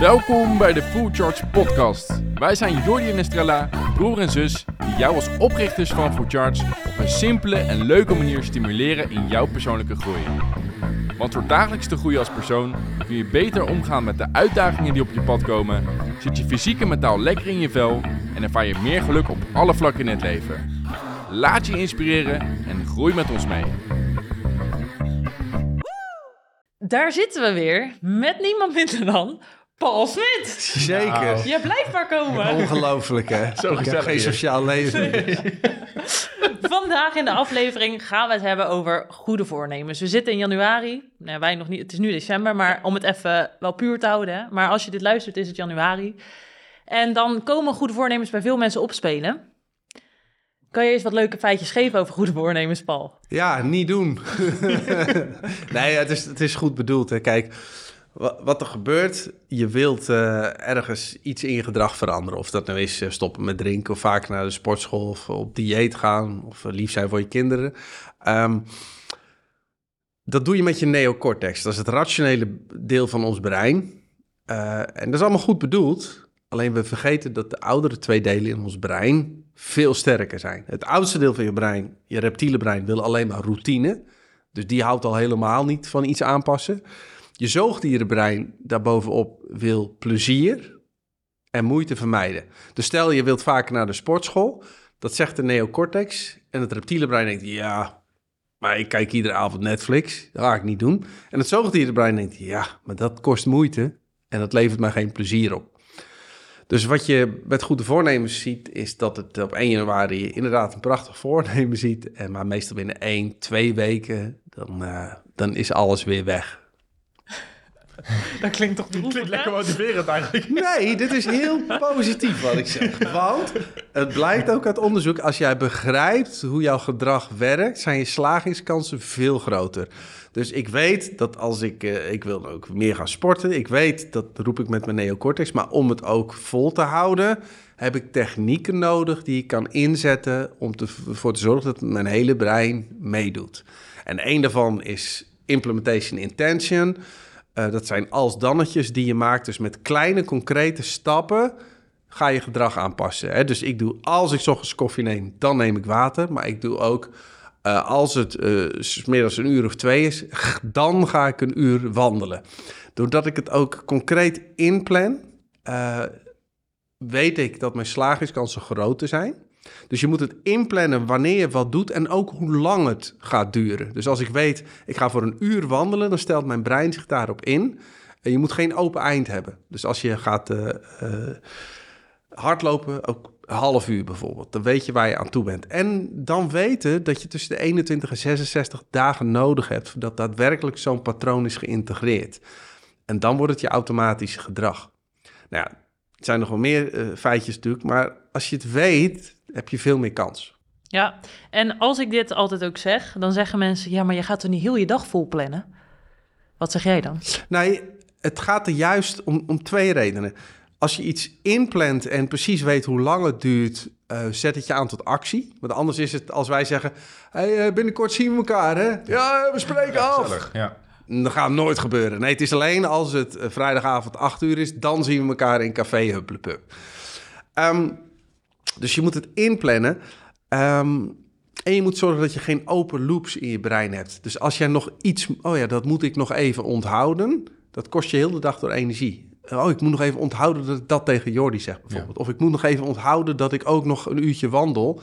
Welkom bij de Full Charge Podcast. Wij zijn Jordi en Estrella, broer en zus, die jou als oprichters van Full Charge op een simpele en leuke manier stimuleren in jouw persoonlijke groei. Want door dagelijks te groeien als persoon kun je beter omgaan met de uitdagingen die op je pad komen, zit je fysiek en mentaal lekker in je vel en ervaar je meer geluk op alle vlakken in het leven. Laat je inspireren en groei met ons mee. Daar zitten we weer met niemand minder dan Paul Smit. Zeker. Nou. Je blijft maar komen. Ongelooflijk, hè? Zo Ik heb geen sociaal leven. Vandaag in de aflevering gaan we het hebben over goede voornemens. We zitten in januari. Nou, wij nog niet. Het is nu december, maar om het even wel puur te houden. Hè. Maar als je dit luistert, is het januari. En dan komen goede voornemens bij veel mensen opspelen. Kan je eens wat leuke feitjes geven over goede voornemens, Paul? Ja, niet doen. nee, het is, het is goed bedoeld. Hè. Kijk, wat er gebeurt, je wilt eh, ergens iets in je gedrag veranderen. Of dat nou is eh, stoppen met drinken, of vaak naar de sportschool, of op dieet gaan, of eh, lief zijn voor je kinderen. Ehm, dat doe je met je neocortex. Dat is het rationele deel van ons brein. En dat is allemaal goed bedoeld. Alleen we vergeten dat de oudere twee delen in ons brein veel sterker zijn. Het oudste deel van je brein, je reptiele brein, wil alleen maar routine. Dus die houdt al helemaal niet van iets aanpassen. Je zoogdierenbrein daarbovenop wil plezier en moeite vermijden. Dus stel je wilt vaker naar de sportschool, dat zegt de neocortex. En het reptiele brein denkt, ja, maar ik kijk iedere avond Netflix, dat ga ik niet doen. En het zoogdierenbrein denkt, ja, maar dat kost moeite en dat levert mij geen plezier op. Dus wat je met goede voornemens ziet, is dat het op 1 januari inderdaad een prachtig voornemen ziet. En maar meestal binnen 1, 2 weken, dan, eh, dan is alles weer weg. Dat klinkt toch Klinkt lekker motiverend eigenlijk. Nee, dit is heel positief wat ik zeg. Want het blijkt ook uit onderzoek, als jij begrijpt hoe jouw gedrag werkt, zijn je slagingskansen veel groter. Dus ik weet dat als ik, eh, ik wil ook meer gaan sporten, ik weet, dat roep ik met mijn neocortex, maar om het ook vol te houden, heb ik technieken nodig die ik kan inzetten om te- ervoor te zorgen dat mijn hele brein meedoet. En één daarvan is implementation intention. Eh, dat zijn als-dannetjes die je maakt. Dus met kleine, concrete stappen ga je gedrag aanpassen. Hè? Dus ik doe, als ik ochtends koffie neem, dan neem ik water. Maar ik doe ook, eh, als het eh, 's middags een uur of twee is, dan ga ik een uur wandelen. Doordat ik het ook concreet inplan, eh, weet ik dat mijn slagingskansen groter zijn. Dus je moet het inplannen wanneer je wat doet en ook hoe lang het gaat duren. Dus als ik weet, ik ga voor een uur wandelen, dan stelt mijn brein zich daarop in. En je moet geen open eind hebben. Dus als je gaat eh, eh, hardlopen, ook een half uur bijvoorbeeld, dan weet je waar je aan toe bent. En dan weten dat je tussen de 21 en 66 dagen nodig hebt voordat daadwerkelijk zo'n patroon is geïntegreerd. En dan wordt het je automatische gedrag. Nou ja, het zijn nog wel meer eh, feitjes natuurlijk, maar als je het weet, heb je veel meer kans. Ja, en als ik dit altijd ook zeg, dan zeggen mensen... ja, maar je gaat er niet heel je dag vol plannen. Wat zeg jij dan? Nee, het gaat er juist om, om twee redenen. Als je iets inplant en precies weet hoe lang het duurt, eh, zet het je aan tot actie. Want anders is het als wij zeggen: hey, eh, binnenkort zien we elkaar, hè? Ja, we spreken af. Gezellig, ja. Dat gaat nooit gebeuren. Nee, het is alleen als het eh, vrijdagavond 8 uur is, dan zien we elkaar in café Hupplepup. Ehm dus je moet het inplannen. Ehm, en je moet zorgen dat je geen open loops in je brein hebt. Dus als jij nog iets, oh ja, dat moet ik nog even onthouden. Dat kost je heel de dag door energie. Oh, ik moet nog even onthouden dat ik dat tegen Jordi zeg bijvoorbeeld. Of ik moet nog even onthouden dat ik ook nog een uurtje wandel.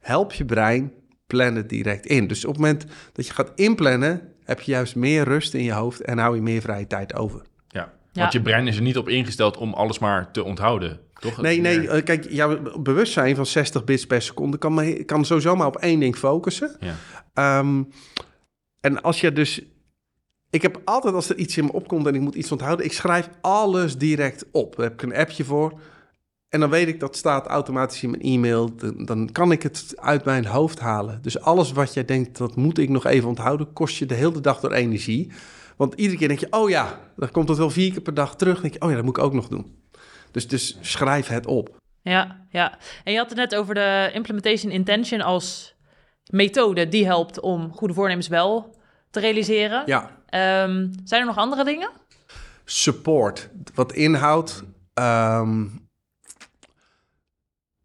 Help je brein, plan het direct in. Dus op het moment dat je gaat inplannen, heb je juist meer rust in je hoofd en hou je meer vrije tijd over. ja. Ja. Want je brein is er niet op ingesteld om alles maar te onthouden, toch? Nee, nee, meer- eh, kijk, jouw bewustzijn van 60 bits per seconde kan, maar, kan sowieso maar op één ding focussen. Ja. Ehm, en als je dus... Ik heb altijd, als er iets in me opkomt en ik moet iets onthouden... ik schrijf alles direct op. Daar heb ik een appje voor. En dan weet ik dat staat automatisch in mijn e-mail. Dan, dan kan ik het uit mijn hoofd halen. Dus alles wat jij denkt, dat moet ik nog even onthouden... kost je de hele dag door energie. Want iedere keer denk je, oh ja, dan komt het wel vier keer per dag terug. Dan denk je, oh ja, dat moet ik ook nog doen. Dus, dus schrijf het op. Ja, ja. En je had het net over de implementation intention als methode die helpt om goede voornemens wel te realiseren. Ja. Ehm, zijn er nog andere dingen? support. Wat inhoudt. ehm,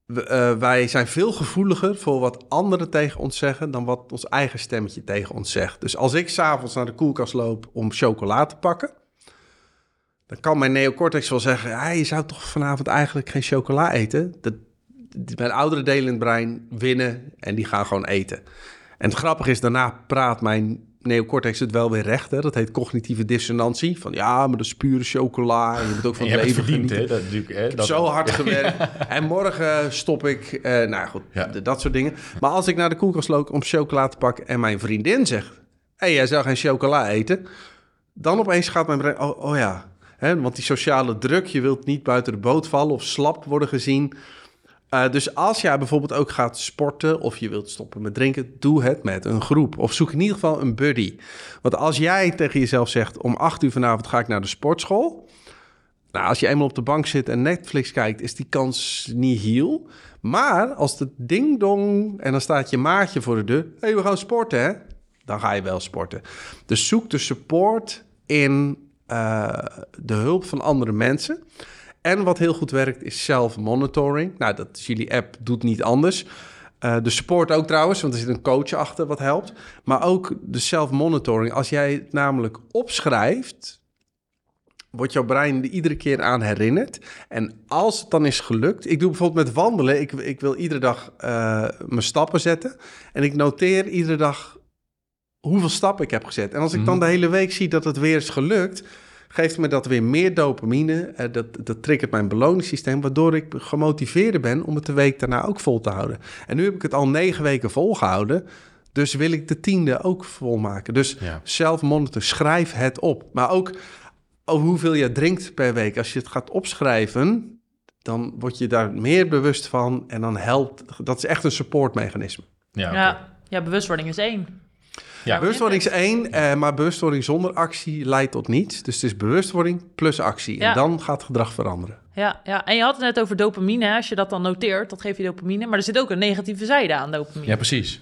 eh, wij zijn veel gevoeliger voor wat anderen tegen ons zeggen dan wat ons eigen stemmetje tegen ons zegt. Dus als ik s'avonds naar de koelkast loop om chocola te pakken, dan kan mijn neocortex wel zeggen: ja, je zou toch vanavond eigenlijk geen chocola eten. Dat, mijn oudere delen in het brein winnen en die gaan gewoon eten. En het grappige is, daarna praat mijn neocortex het wel weer recht. Hè? Dat heet cognitieve dissonantie. Van ja, maar dat is pure chocola. En je moet ook van je het leven verdiend, hè? Dat, natuurlijk, hè? Ik heb Dat, zo hard gewerkt. En morgen stop ik. eh, nou goed, Ja. dat soort dingen. Maar als ik naar de koelkast loop om chocola te pakken... en mijn vriendin zegt... hé, hey, jij zou geen chocola eten... dan opeens gaat mijn brein... oh, oh ja, Want die sociale druk... je wilt niet buiten de boot vallen of slap worden gezien... Eh, dus als jij bijvoorbeeld ook gaat sporten of je wilt stoppen met drinken, doe het met een groep. Of zoek in ieder geval een buddy. Want als jij tegen jezelf zegt, om acht uur vanavond ga ik naar de sportschool. Nou, als je eenmaal op de bank zit en Netflix kijkt, is die kans niet heel. Maar als het ding dong en dan staat je maatje voor de deur. Hé, hey, we gaan sporten hè. Dan ga je wel sporten. Dus zoek de support in eh, de hulp van andere mensen. En wat heel goed werkt is self-monitoring. Nou, dat jullie app doet niet anders. Eh, de support ook trouwens, want er zit een coach achter wat helpt. Maar ook de self-monitoring. Als jij het namelijk opschrijft, wordt jouw brein er iedere keer aan herinnerd. En als het dan is gelukt... Ik doe bijvoorbeeld met wandelen. Ik, ik wil iedere dag eh, mijn stappen zetten. En ik noteer iedere dag hoeveel stappen ik heb gezet. En als ik dan de hele week zie dat het weer is gelukt geeft me dat weer meer dopamine. Eh, dat, dat triggert mijn beloningssysteem, waardoor ik gemotiveerd ben om het de week daarna ook vol te houden. En nu heb ik het al negen weken volgehouden. Dus wil ik de tiende ook volmaken. Dus Ja. self-monitor, schrijf het op. Maar ook over hoeveel je drinkt per week. Als je het gaat opschrijven, dan word je daar meer bewust van. En dan helpt, dat is echt een supportmechanisme. ja, oké. Ja, ja, bewustwording is één. Ja, Bewustwording is één, eh, maar bewustwording zonder actie leidt tot niets. Dus het is bewustwording plus actie. Ja. En dan gaat gedrag veranderen. Ja, ja, en je had het net over dopamine. Als je dat dan noteert, dat geeft je dopamine. Maar er zit ook een negatieve zijde aan dopamine. ja, precies.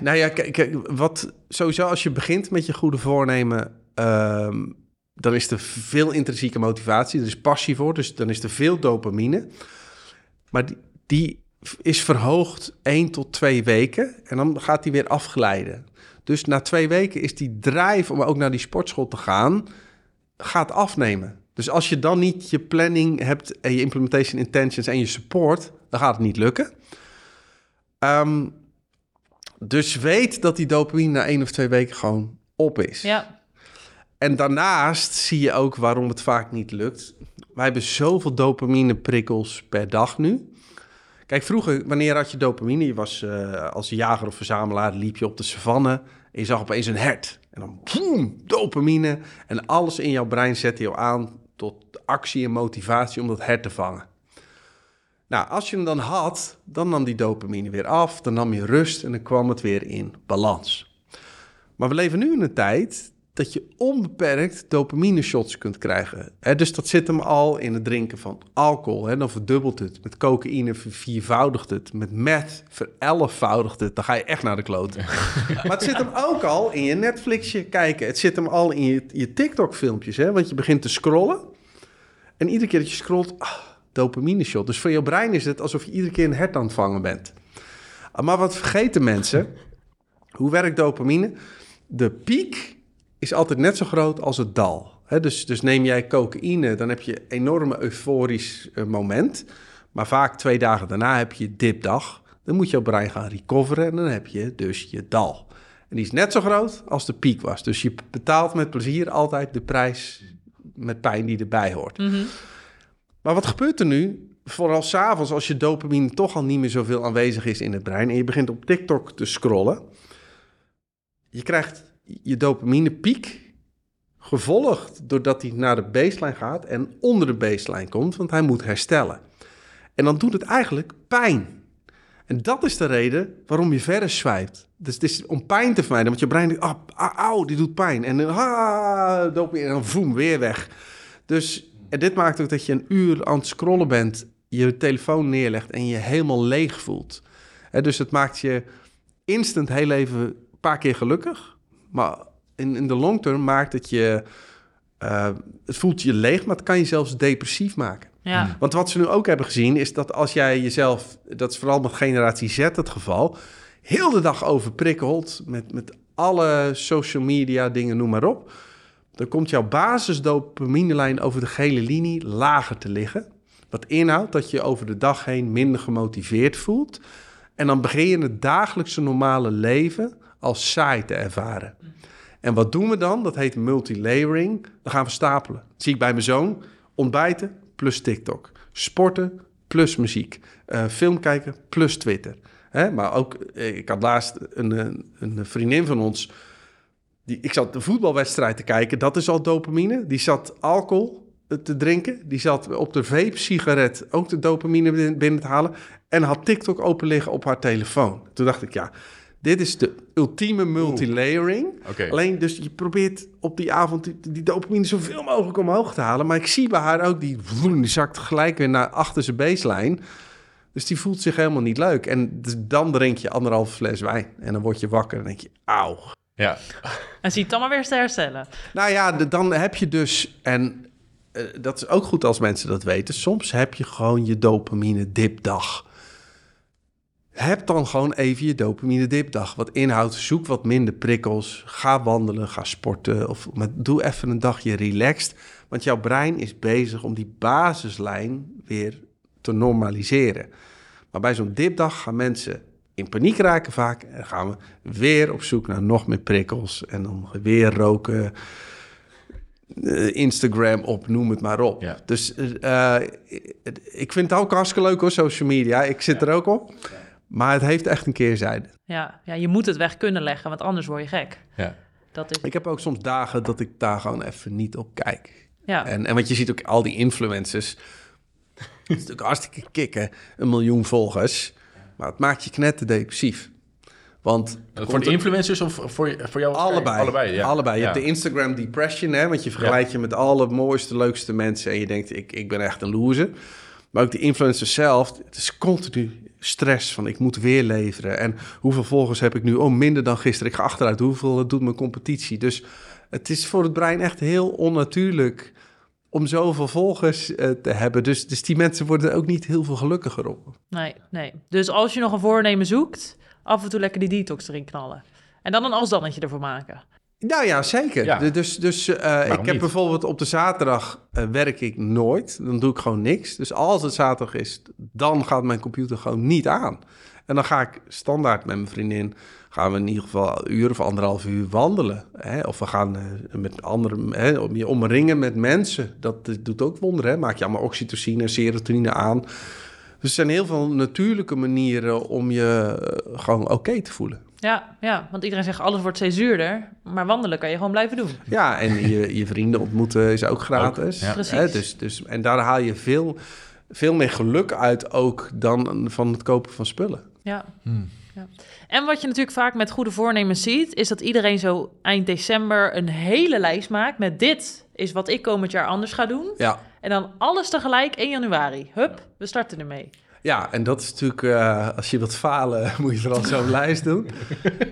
Nou ja, kijk, kijk, wat sowieso als je begint met je goede voornemen, ehm, dan is er veel intrinsieke motivatie. Er is passie voor, dus dan is er veel dopamine. Maar die, die is verhoogd 1 tot 2 weken en dan gaat die weer afglijden. Dus na twee weken is die drive om ook naar die sportschool te gaan, gaat afnemen. Dus als je dan niet je planning hebt en je implementation intentions en je support, dan gaat het niet lukken. Ehm, dus weet dat die dopamine na één of twee weken gewoon op is. Ja, En daarnaast zie je ook waarom het vaak niet lukt. Wij hebben zoveel dopamine prikkels per dag nu. Kijk, vroeger, wanneer had je dopamine? Je was eh, als jager of verzamelaar, liep je op de savanne en je zag opeens een hert. En dan boem, dopamine. En alles in jouw brein zette jou aan tot actie en motivatie om dat hert te vangen. Nou, als je hem dan had, dan nam die dopamine weer af, dan nam je rust en dan kwam het weer in balans. Maar we leven nu in een tijd dat je onbeperkt dopamine shots kunt krijgen. Dus dat zit hem al in het drinken van alcohol. Hè, dan verdubbelt het. Met cocaïne verviervoudigt het. Met meth verelfvoudigt het. Dan ga je echt naar de kloten. maar het zit hem ook al in je Netflixje kijken. Het zit hem al in je, je TikTok-filmpjes. Hè, want je begint te scrollen. En iedere keer dat je scrolt, ah, dopamine shot. Dus voor je brein is het alsof je iedere keer een hert aan het vangen bent. Maar wat vergeten mensen? Hoe werkt dopamine? De piek is altijd net zo groot als het dal. Dus, dus neem jij cocaïne, dan heb je een enorme euforisch eh, moment. Maar vaak twee dagen daarna heb je dipdag. Dan moet jouw brein gaan recoveren en dan heb je dus je dal. En die is net zo groot als de piek was. Dus je betaalt met plezier altijd de prijs met pijn die erbij hoort. Maar wat gebeurt er nu? Vooral s'avonds, als je dopamine toch al niet meer zoveel aanwezig is in het brein... en je begint op TikTok te scrollen... je krijgt je dopaminepiek gevolgd doordat hij naar de baseline gaat... en onder de baseline komt, want hij moet herstellen. En dan doet het eigenlijk pijn. En dat is de reden waarom je verder zwijgt. Dus het is om pijn te vermijden, want je brein denkt... Ah, auw, die doet pijn. En dan, ah, dopamine, en voem, weer weg. Dus dit maakt ook dat je een uur aan het scrollen bent, je telefoon neerlegt en je helemaal leeg voelt. Dus het maakt je instant heel even een paar keer gelukkig. Maar in, in de long term maakt het je eh, het voelt je leeg, maar het kan je zelfs depressief maken. Ja, Want wat ze nu ook hebben gezien is dat als jij jezelf, dat is vooral met generatie Z het geval, heel de dag overprikkeld met, met alle social media dingen, noem maar op. Dan komt jouw basisdopaminelijn over de gele linie lager te liggen. Wat inhoudt dat je over de dag heen minder gemotiveerd voelt. En dan begin je het dagelijkse normale leven als saai te ervaren. En wat doen we dan? Dat heet multilayering. Dan gaan we stapelen. Zie ik bij mijn zoon. Ontbijten plus TikTok. Sporten plus muziek. Eh, film kijken plus Twitter. Hè? Maar ook, eh, ik had laatst een, een, een vriendin van ons. Die, ik zat de voetbalwedstrijd te kijken. Dat is al dopamine. Die zat alcohol eh, te drinken. Die zat op de vape-sigaret ook de dopamine binnen te halen. En had TikTok open liggen op haar telefoon. Toen dacht ik, ja, dit is de ultieme multilayering. Oké. Alleen, dus je probeert op die avond die, die dopamine zoveel mogelijk omhoog te halen. Maar ik zie bij haar ook, die, die zakt gelijk weer naar achter zijn baseline. Dus die voelt zich helemaal niet leuk. En dus dan drink je anderhalf fles wijn. En dan word je wakker en denk je, auw. Ja. en zie het dan maar weer te herstellen. Nou ja, de- dan heb je dus, en eh, dat is ook goed als mensen dat weten, soms heb je gewoon je dopamine dipdag. Heb dan gewoon even je dopamine dipdag. Wat inhoudt, zoek wat minder prikkels. Ga wandelen, ga sporten. Of maar doe even een dagje relaxed. Want jouw brein is bezig om die basislijn weer te normaliseren. Maar bij zo'n dipdag gaan mensen in paniek raken vaak. En gaan we weer op zoek naar nog meer prikkels. En dan weer roken. eh, Instagram op, noem het maar op. Ja. Dus eh, eh, ik vind het ook hartstikke leuk hoor, social media. Ik zit er ook op. Maar het heeft echt een keerzijde. Ja, ja, je moet het weg kunnen leggen, want anders word je gek. Ja. Dat is, Ik heb ook soms dagen dat ik daar gewoon even niet op kijk. ja. En, en want je ziet ook al die influencers. Het is natuurlijk hartstikke kicken, een miljoen volgers. Maar het maakt je knetter depressief. Want Voor de influencers of voor, voor jou? Allebei. Allebei, ja. Allebei. Je Ja. hebt de Instagram depression, hè, want je vergelijkt je met alle mooiste, leukste mensen en je denkt, ik, ik ben echt een loser. Maar ook de influencers zelf, het is continu stress van ik moet weer leveren. En hoeveel volgers heb ik nu? Oh, minder dan gisteren. Ik ga achteruit. Hoeveel doet mijn competitie? Dus het is voor het brein echt heel onnatuurlijk om zoveel volgers eh, te hebben. Dus, dus die mensen worden ook niet heel veel gelukkiger op. Nee, nee. Dus als je nog een voornemen zoekt, af en toe lekker die detox erin knallen. En dan een alsdannetje ervoor maken. Nou ja, zeker. Ja. Dus, dus eh, ik heb niet? bijvoorbeeld op de zaterdag eh, werk ik nooit. Dan doe ik gewoon niks. Dus als het zaterdag is, dan gaat mijn computer gewoon niet aan. En dan ga ik standaard met mijn vriendin, gaan we in ieder geval een uur of anderhalf uur wandelen. Hè? Of we gaan eh, met andere, hè, om je omringen met mensen. Dat doet ook wonderen. Hè? Maak je allemaal oxytocine, serotonine aan. Dus er zijn heel veel natuurlijke manieren om je gewoon oké te voelen. Ja, ja, want iedereen zegt alles wordt steeds duurder. Maar wandelen kan je gewoon blijven doen. Ja, en je, je vrienden ontmoeten is ook gratis. Ook, ja. Precies. Hè, dus, dus, en daar haal je veel, veel meer geluk uit ook dan van het kopen van spullen. Ja. Hmm. ja. En wat je natuurlijk vaak met goede voornemens ziet, is dat iedereen zo eind december een hele lijst maakt met dit is wat ik komend jaar anders ga doen. Ja, En dan alles tegelijk 1 januari. Hup, we starten ermee. Ja en dat is natuurlijk, eh, als je wilt falen, moet je vooral zo'n lijst doen.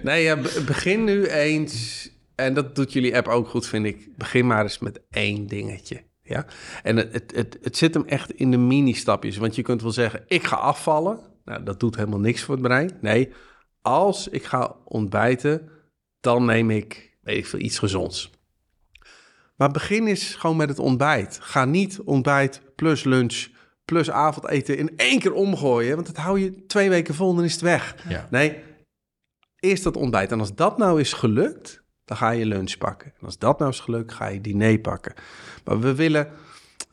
Nee, begin nu eens, en dat doet jullie app ook goed, vind ik. Begin maar eens met één dingetje. Ja? En het, het, het, het zit hem echt in de mini-stapjes. Want je kunt wel zeggen, ik ga afvallen. Nou, dat doet helemaal niks voor het brein. Nee, als ik ga ontbijten, dan neem ik, weet ik veel, iets gezonds. Maar begin eens gewoon met het ontbijt. Ga niet ontbijt plus lunch plus avondeten in één keer omgooien. Want dat hou je twee weken vol en dan is het weg. Ja. Nee, eerst dat ontbijt. En als dat nou is gelukt, dan ga je lunch pakken. En als dat nou is gelukt, ga je diner pakken. Maar we willen...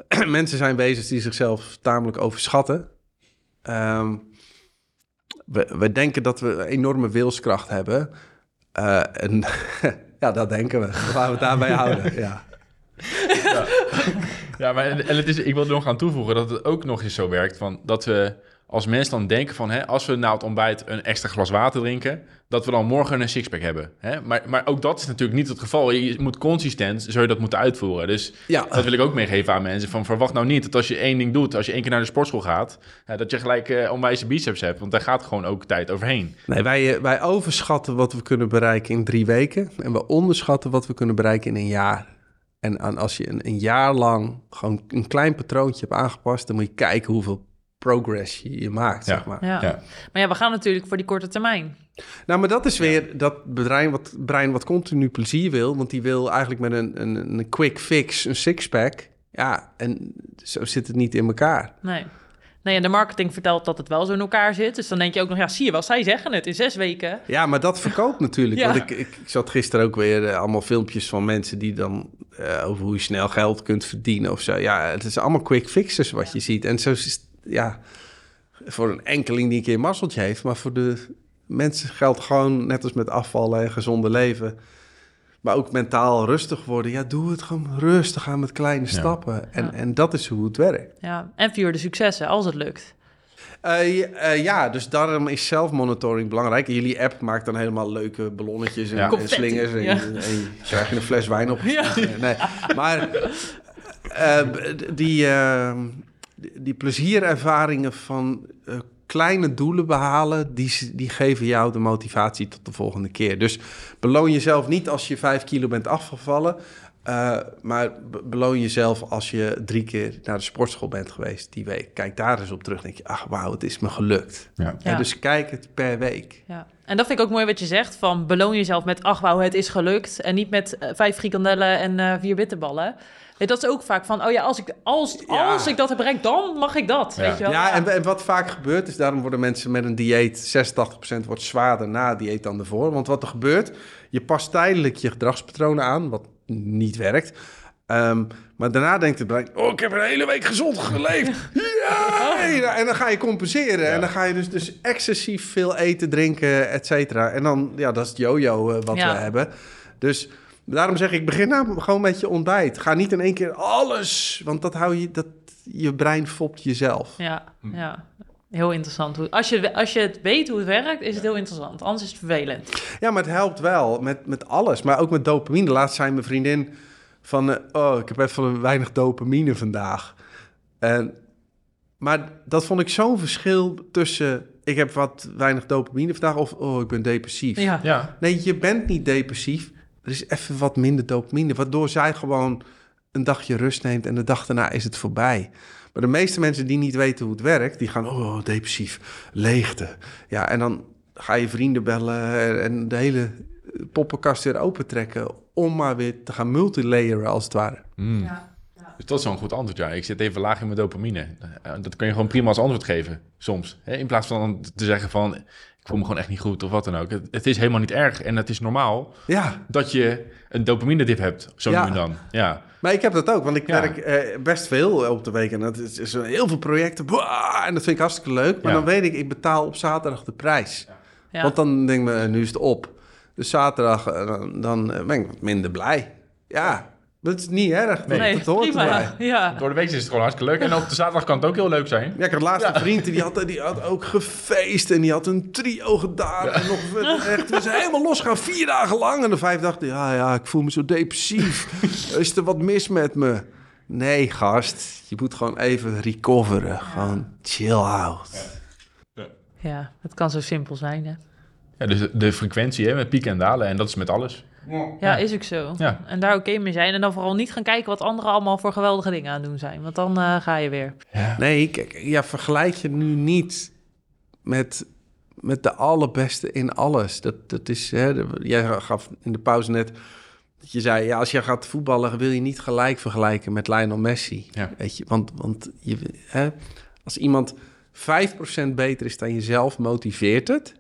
Mensen zijn wezens die zichzelf tamelijk overschatten. Ehm, we, we denken dat we enorme wilskracht hebben. Eh, en ja, dat denken we. Laten we het daarbij houden. Ja. Ja, maar en, het is, ik wil er nog aan toevoegen dat het ook nog eens zo werkt van dat we als mensen dan denken van hè, als we na het ontbijt een extra glas water drinken, dat we dan morgen een sixpack hebben. Hè? Maar, maar ook dat is natuurlijk niet het geval. Je moet consistent, zou je dat moeten uitvoeren. Dus Ja. dat wil ik ook meegeven aan mensen. Van verwacht nou niet dat als je één ding doet, als je één keer naar de sportschool gaat, hè, dat je gelijk eh onwijze biceps hebt. Want daar gaat gewoon ook tijd overheen. Nee, wij, eh, wij overschatten wat we kunnen bereiken in drie weken. En we onderschatten wat we kunnen bereiken in een jaar. En aan, als je een, een jaar lang gewoon een klein patroontje hebt aangepast, dan moet je kijken hoeveel progress je, je maakt, Ja. zeg maar. Ja. Ja. Maar ja, we gaan natuurlijk voor die korte termijn. Nou, maar dat is weer dat brein wat, brein wat continu plezier wil. Want die wil eigenlijk met een, een, een quick fix, een sixpack. Ja, en zo zit het niet in elkaar. Nee. Nee, en de marketing vertelt dat het wel zo in elkaar zit. Dus dan denk je ook nog, ja, zie je wel, zij zeggen het in zes weken. Ja, maar dat verkoopt natuurlijk. Ja. Want ik, ik, ik zat gisteren ook weer eh, allemaal filmpjes van mensen die dan eh, over hoe je snel geld kunt verdienen of zo. Ja, het is allemaal quick fixes wat je ziet. En zo is het, ja, voor een enkeling die een keer een mazzeltje heeft, maar voor de mensen geldt gewoon net als met afvallen en gezonde leven. Maar ook mentaal rustig worden. Ja, doe het gewoon rustig aan met kleine stappen. En, Ja. en dat is hoe het werkt. Ja, en vier de successen, als het lukt. Eh, ja, eh, ja, dus daarom is zelfmonitoring belangrijk. Jullie app maakt dan helemaal leuke ballonnetjes en, Ja. en slingers. En, ja. en je een fles wijn op. Ja. Nee, maar eh, die, eh, die- plezierervaringen van kleine doelen behalen... Die, die geven jou de motivatie tot de volgende keer. Dus beloon jezelf niet als je vijf kilo bent afgevallen... eh, maar be- beloon jezelf als je drie keer naar de sportschool bent geweest die week. Kijk daar eens op terug. denk je, ach wauw, het is me gelukt. Ja. Dus kijk het per week. Ja. En dat vind ik ook mooi wat je zegt, van beloon jezelf met, ach wauw, het is gelukt. En niet met eh, vijf frikandellen en eh, vier bitterballen. Nee, dat is ook vaak van, oh ja, als ik, als, Ja. als ik dat heb bereikt, dan mag ik dat, Ja. weet je wel. Ja, en, en wat vaak gebeurt is, daarom worden mensen met een dieet 86% wordt zwaarder na het dieet dan ervoor. Want wat er gebeurt, je past tijdelijk je gedragspatronen aan, wat niet werkt. Ehm, maar daarna denkt het brein, oh, ik heb een hele week gezond geleefd. Ja! En dan ga je compenseren. En dan ga je dus, dus excessief veel eten, drinken, et cetera. En dan, ja, dat is het yo-yo eh, wat Ja. we hebben. Dus daarom zeg ik, begin nou gewoon met je ontbijt. Ga niet in één keer alles, want dat hou je, dat, je brein fopt jezelf. Ja, ja. Heel interessant. Hoe- Als je, als je het weet hoe het werkt, is het heel interessant. Anders is het vervelend. Ja, maar het helpt wel met, met alles. Maar ook met dopamine. Laatst zei mijn vriendin van... eh, oh, ik heb even weinig dopamine vandaag. En, maar dat vond ik zo'n verschil tussen... ik heb wat weinig dopamine vandaag... of oh, ik ben depressief. Ja. Ja. Nee, je bent niet depressief. Er is even wat minder dopamine. Waardoor zij gewoon een dagje rust neemt... en de dag daarna is het voorbij. Maar de meeste mensen die niet weten hoe het werkt... die gaan, oh, depressief, leegte. Ja, en dan ga je vrienden bellen... en de hele poppenkast weer opentrekken... om maar weer te gaan multilayeren, als het ware. Mm. Dus dat is zo'n goed antwoord, ja. Ik zit even laag in mijn dopamine. Eh, Dat kun je gewoon prima als antwoord geven, soms. Hè? In plaats van te zeggen van... ik voel me gewoon echt niet goed of wat dan ook. Het, het is helemaal niet erg en het is normaal Ja, dat je een dopamine dip hebt, zo Ja. nu en dan. Ja, maar ik heb dat ook, want ik Ja. werk eh, best veel op de week. En dat is, is heel veel projecten. Boah, en dat vind ik hartstikke leuk. Maar Ja. dan weet ik, ik betaal op zaterdag de prijs. Ja. Want dan denk ik, me, nu is het op. Dus zaterdag, eh, dan, dan eh, ben ik wat minder blij. Ja, dat is niet erg. Dat, nee, dat hoort prima. erbij. Ja. door de week is het gewoon hartstikke leuk. En op de zaterdag kan het ook heel leuk zijn. Ja, ik had laatst een vriend, die had, die had ook gefeest en die had een trio gedaan. En nog echt, we zijn helemaal losgaan, vier dagen lang. En de vijf dachten, ja, ja, ik voel me zo depressief. is er wat mis met me? Nee, gast, je moet gewoon even recoveren. Gewoon chill out. ja, het kan zo simpel zijn, hè. Ja, dus de, de frequentie hè, met pieken en dalen. En dat is met alles. Ja, is ook zo. Ja. En daar oké mee zijn. En dan vooral niet gaan kijken wat anderen allemaal voor geweldige dingen aan doen zijn. Want dan eh, ga je weer. Nee, kijk, ja, vergelijk je nu niet met, met de allerbeste in alles. Dat, dat is, hè, de- jij gaf in de pauze net dat je zei, ja, als je gaat voetballen wil je niet gelijk vergelijken met Lionel Messi. Ja. Weet je, want, want je, hè, als iemand 5% beter is dan jezelf, motiveert het.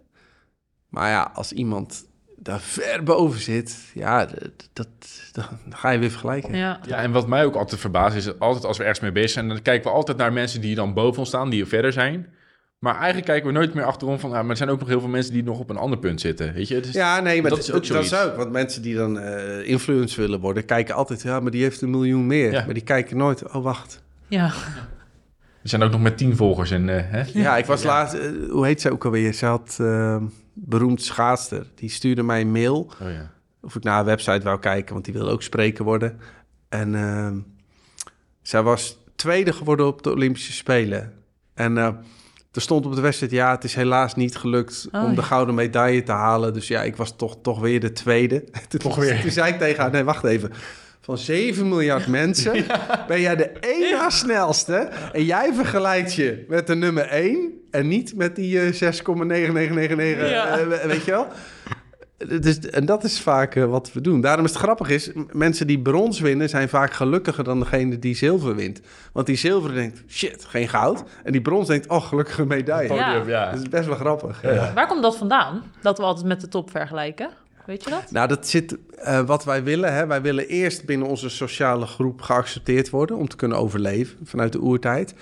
Maar ja, als iemand daar ver boven zit, ja, dat, dat, dan ga je weer vergelijken. Ja. Ja, en wat mij ook altijd verbaast is, dat altijd als we ergens mee bezig zijn, dan kijken we altijd naar mensen die dan boven ons staan, die verder zijn. Maar eigenlijk kijken we nooit meer achterom van, ah, maar er zijn ook nog heel veel mensen die nog op een ander punt zitten, weet je? Dus, Ja, nee, maar dat is ook dat is ook. Want mensen die dan eh influencer willen worden, kijken altijd, ja, maar die heeft een miljoen meer. Ja. Maar die kijken nooit, oh wacht. Ja. Er zijn ook nog met tien volgers en, eh, hè? Ja, ik was laatst, eh, hoe heet ze ook alweer? Ze had eh, beroemd schaatster. Die stuurde mij een mail Oh ja. of ik naar haar website wou kijken, want die wilde ook spreker worden. En ehm, zij was tweede geworden op de Olympische Spelen. En eh, er stond op de wedstrijd, ja, het is helaas niet gelukt Oh, om de gouden medaille te halen. Dus ja, ik was toch, toch weer de tweede. Toen, Toch weer. Toen zei ik tegen haar, nee, wacht even. van 7 miljard mensen, ben jij de één na snelste. En jij vergelijkt je met de nummer 1 en niet met die eh 6,9999, Ja. eh, weet je wel? Dus, en dat is vaak eh, wat we doen. Daarom is het grappig is, mensen die brons winnen zijn vaak gelukkiger dan degene die zilver wint. Want die zilver denkt, shit, geen goud. En die brons denkt, oh, gelukkige medaille. Ja. Podium, ja. Dat is best wel grappig. Ja. Waar komt dat vandaan? Dat we altijd met de top vergelijken? Weet je dat? Nou, dat zit eh, wat wij willen. Hè. Wij willen eerst binnen onze sociale groep geaccepteerd worden om te kunnen overleven vanuit de oertijd.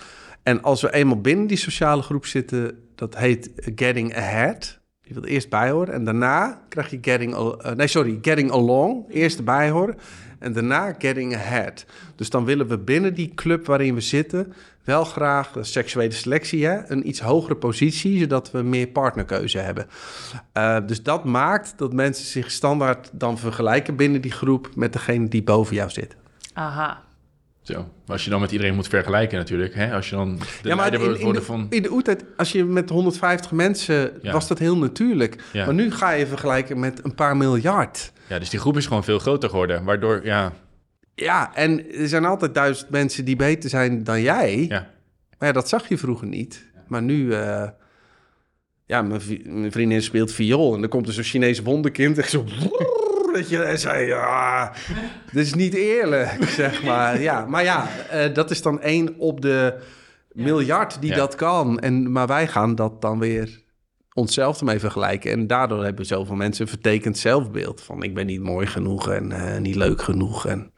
En als we eenmaal binnen die sociale groep zitten, dat heet getting ahead. Je wilt eerst bijhoren en daarna krijg je getting, eh, nee sorry, getting along. Eerst erbij horen en daarna getting ahead. Dus dan willen we binnen die club waarin we zitten wel graag eh, seksuele selectie, hè, een iets hogere positie, zodat we meer partnerkeuze hebben. Uh, dus dat maakt dat mensen zich standaard dan vergelijken binnen die groep met degene die boven jou zit. Aha. Zo. Maar Als je dan met iedereen moet vergelijken natuurlijk. Hè? Als je dan de in, wilt in, worden de, van... in de oertijd, als je met 150 mensen, Ja. was dat heel natuurlijk. Ja. Maar nu ga je vergelijken met een paar miljard. Ja, dus die groep is gewoon veel groter geworden. Waardoor, ja... Ja, en er zijn altijd duizend mensen die beter zijn dan jij. ja. Maar ja, dat zag je vroeger niet. Maar nu, eh, ja, mijn, vriendin speelt viool en dan komt er zo'n Chinees wonderkind en zo... Dat je en zei, ja, dit is niet eerlijk, zeg maar. Ja, maar ja, eh, dat is dan één op de miljard die Ja. dat kan. En, maar wij gaan dat dan weer onszelf ermee vergelijken. En daardoor hebben zoveel mensen een vertekend zelfbeeld. Van ik ben niet mooi genoeg en eh, niet leuk genoeg. En,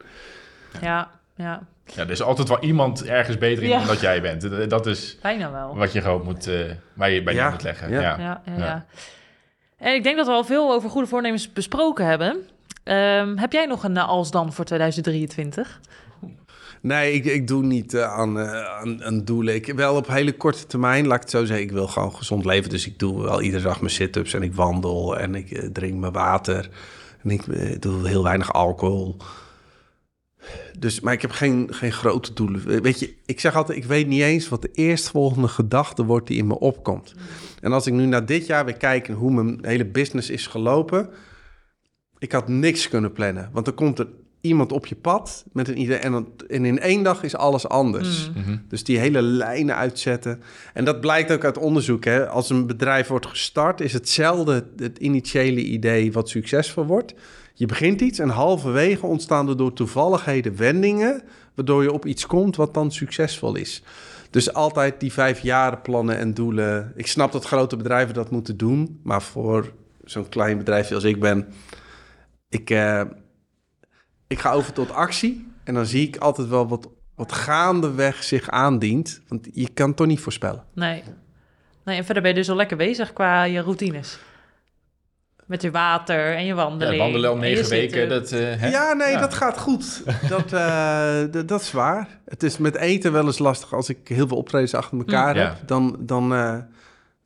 Ja, ja. ja, er is altijd wel iemand ergens beter in Ja. dan dat jij bent. Dat- Dat is Bijna wel. wat je gewoon moet, eh bij je bij Ja. neer moet leggen. Ja. Ja. En ik denk dat we al veel over goede voornemens besproken hebben. Ehm, heb jij nog een eh, als dan voor 2023? Nee, ik, ik doe niet eh, aan, eh, aan, doelen. Ik, wel op hele korte termijn, laat ik het zo zeggen. Ik wil gewoon gezond leven. Dus ik doe wel iedere dag mijn sit-ups en ik wandel en ik drink mijn water. En ik doe heel weinig alcohol. Dus, maar ik heb geen, geen grote doelen. Weet je, ik zeg altijd, ik weet niet eens wat de eerstvolgende gedachte wordt die in me opkomt. En als ik nu naar dit jaar weer kijk en hoe mijn hele business is gelopen... Ik had niks kunnen plannen. Want dan komt er iemand op je pad met een idee... en, dan, en in één dag is alles anders. Mhm. Dus die hele lijnen uitzetten. En dat blijkt ook uit onderzoek. Hè? Als een bedrijf wordt gestart, is hetzelfde het initiële idee wat succesvol wordt. Je begint iets en halverwege ontstaan er door toevalligheden wendingen, waardoor je op iets komt wat dan succesvol is. Dus altijd die vijf jaren plannen en doelen. Ik snap dat grote bedrijven dat moeten doen, maar voor zo'n klein bedrijfje als ik ben, ik, eh, ik ga over tot actie en dan zie ik altijd wel wat, wat gaandeweg zich aandient, want je kan het toch niet voorspellen. Nee. Nee, en verder ben je dus al lekker bezig qua je routines. Met je water en je Ja, wandeling. wandelen al negen weken. Dat, eh? Ja, nee, Ja. dat gaat goed. Dat, eh, dat is waar. Het is met eten wel eens lastig als ik heel veel optredens achter elkaar Mm. heb. Ja. Dan, dan eh,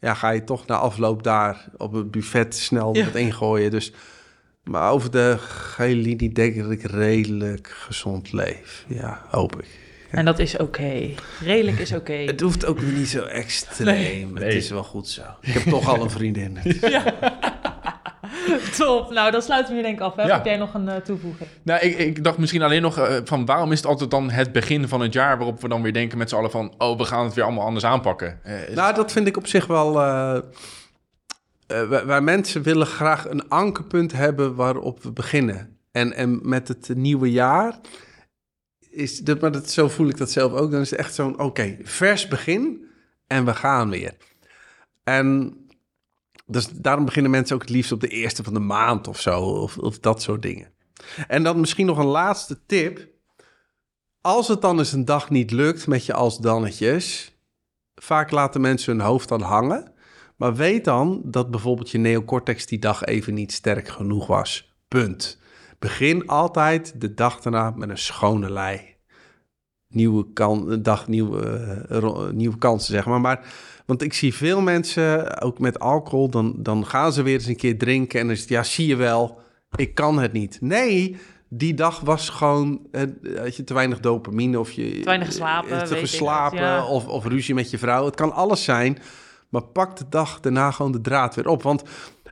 ja, ga je toch na afloop daar op het buffet snel Ja. wat ingooien. Dus, maar over de gehele linie denk ik dat ik redelijk gezond leef. Ja, hoop ik. En dat is oké. Redelijk is oké. Het hoeft ook niet zo extreem. Nee. Het Nee. is wel goed zo. Ik heb toch al een vriendin. Top. Nou, dan sluiten we hier denk ik af. Hè? Ja. Heb jij nog een eh, toevoeging? Nou, ik, ik dacht misschien alleen nog eh, van waarom is het altijd dan het begin van het jaar waarop we dan weer denken met z'n allen van oh, we gaan het weer allemaal anders aanpakken. Eh, Nou, dat vind ik op zich wel. eh eh, wij, wij mensen willen graag een ankerpunt hebben waarop we beginnen. En, en met het nieuwe jaar is dat, maar dat, zo voel ik dat zelf ook. Dan is het echt zo'n, oké, vers begin en we gaan weer. En dus daarom beginnen mensen ook het liefst op de eerste van de maand of zo, of, of dat soort dingen. En dan misschien nog een laatste tip. Als het dan eens een dag niet lukt met je als dannetjes, vaak laten mensen hun hoofd dan hangen. Maar weet dan dat bijvoorbeeld je neocortex die dag even niet sterk genoeg was. Punt. Begin altijd de dag daarna met een schone lei. Nieuwe, kan, dag, nieuwe, eh, ro- nieuwe kansen, zeg maar. maar. Want ik zie veel mensen, ook met alcohol, dan, dan gaan ze weer eens een keer drinken. En dan is het, ja, zie je wel, ik kan het niet. Nee, die dag was gewoon, eh, had je te weinig dopamine of je... Te weinig geslapen, eh, Te geslapen het, ja. of, of ruzie met je vrouw. Het kan alles zijn, maar pak de dag daarna gewoon de draad weer op. Want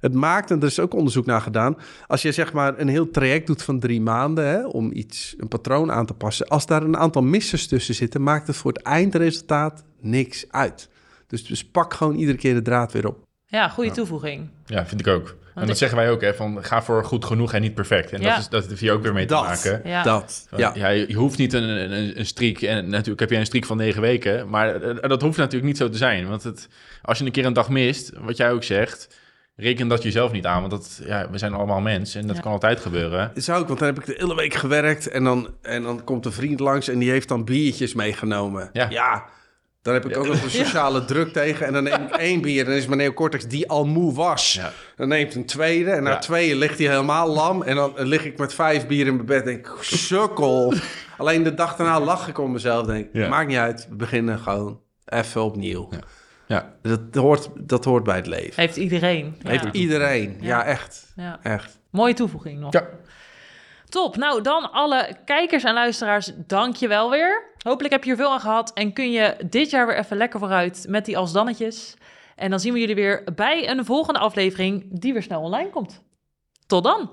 Het maakt, en er is ook onderzoek naar gedaan... als je zeg maar een heel traject doet van drie maanden... Hè, om iets, een patroon aan te passen... als daar een aantal missers tussen zitten... maakt het voor het eindresultaat niks uit. Dus, dus pak gewoon iedere keer de draad weer op. Ja, goede toevoeging. Ja, vind ik ook. En ik- dat zeggen wij ook, hè, van ga voor goed genoeg en niet perfect. En Ja. dat, is, dat heeft hier ook weer mee te Dat. maken. Ja. Dat, ja. ja. je, hoeft niet een, een, een streak, en natuurlijk heb jij een streak van negen weken, maar eh, dat hoeft natuurlijk niet zo te zijn. Want het, als je een keer een dag mist, wat jij ook zegt, reken dat jezelf niet aan. Want dat, ja, we zijn allemaal mensen en dat Ja. kan altijd gebeuren. Is ook, want dan heb ik de hele week gewerkt en dan, en dan komt een vriend langs en die heeft dan biertjes meegenomen. Ja. dan heb ik ook nog een sociale druk tegen. En dan neem ik één bier en dan is mijn neocortex die al moe was. Ja. Dan neemt een tweede en na Ja. tweeën ligt hij helemaal lam. En dan lig ik met vijf bier in mijn bed en denk ik, sukkel. Alleen de dag daarna lach ik om mezelf. Denk, ik, Ja. maakt niet uit, we beginnen gewoon even opnieuw. Ja. Dat, hoort, dat hoort bij het leven. Heeft iedereen. Ja. Heeft iedereen. Ja, Ja. echt. Ja. Echt. Mooie toevoeging nog. Ja. Top. Nou, dan alle kijkers en luisteraars, dank je wel weer. Hopelijk heb je er veel aan gehad en kun je dit jaar weer even lekker vooruit met die alsdannetjes. En dan zien we jullie weer bij een volgende aflevering die weer snel online komt. Tot dan!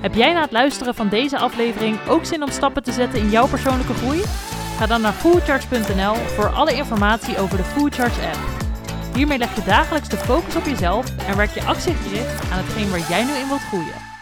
Heb jij na het luisteren van deze aflevering ook zin om stappen te zetten in jouw persoonlijke groei? Ga dan naar foodcharge.nl voor alle informatie over de Foodcharge app. Hiermee leg je dagelijks de focus op jezelf en werk je actiegericht aan hetgeen waar jij nu in wilt groeien.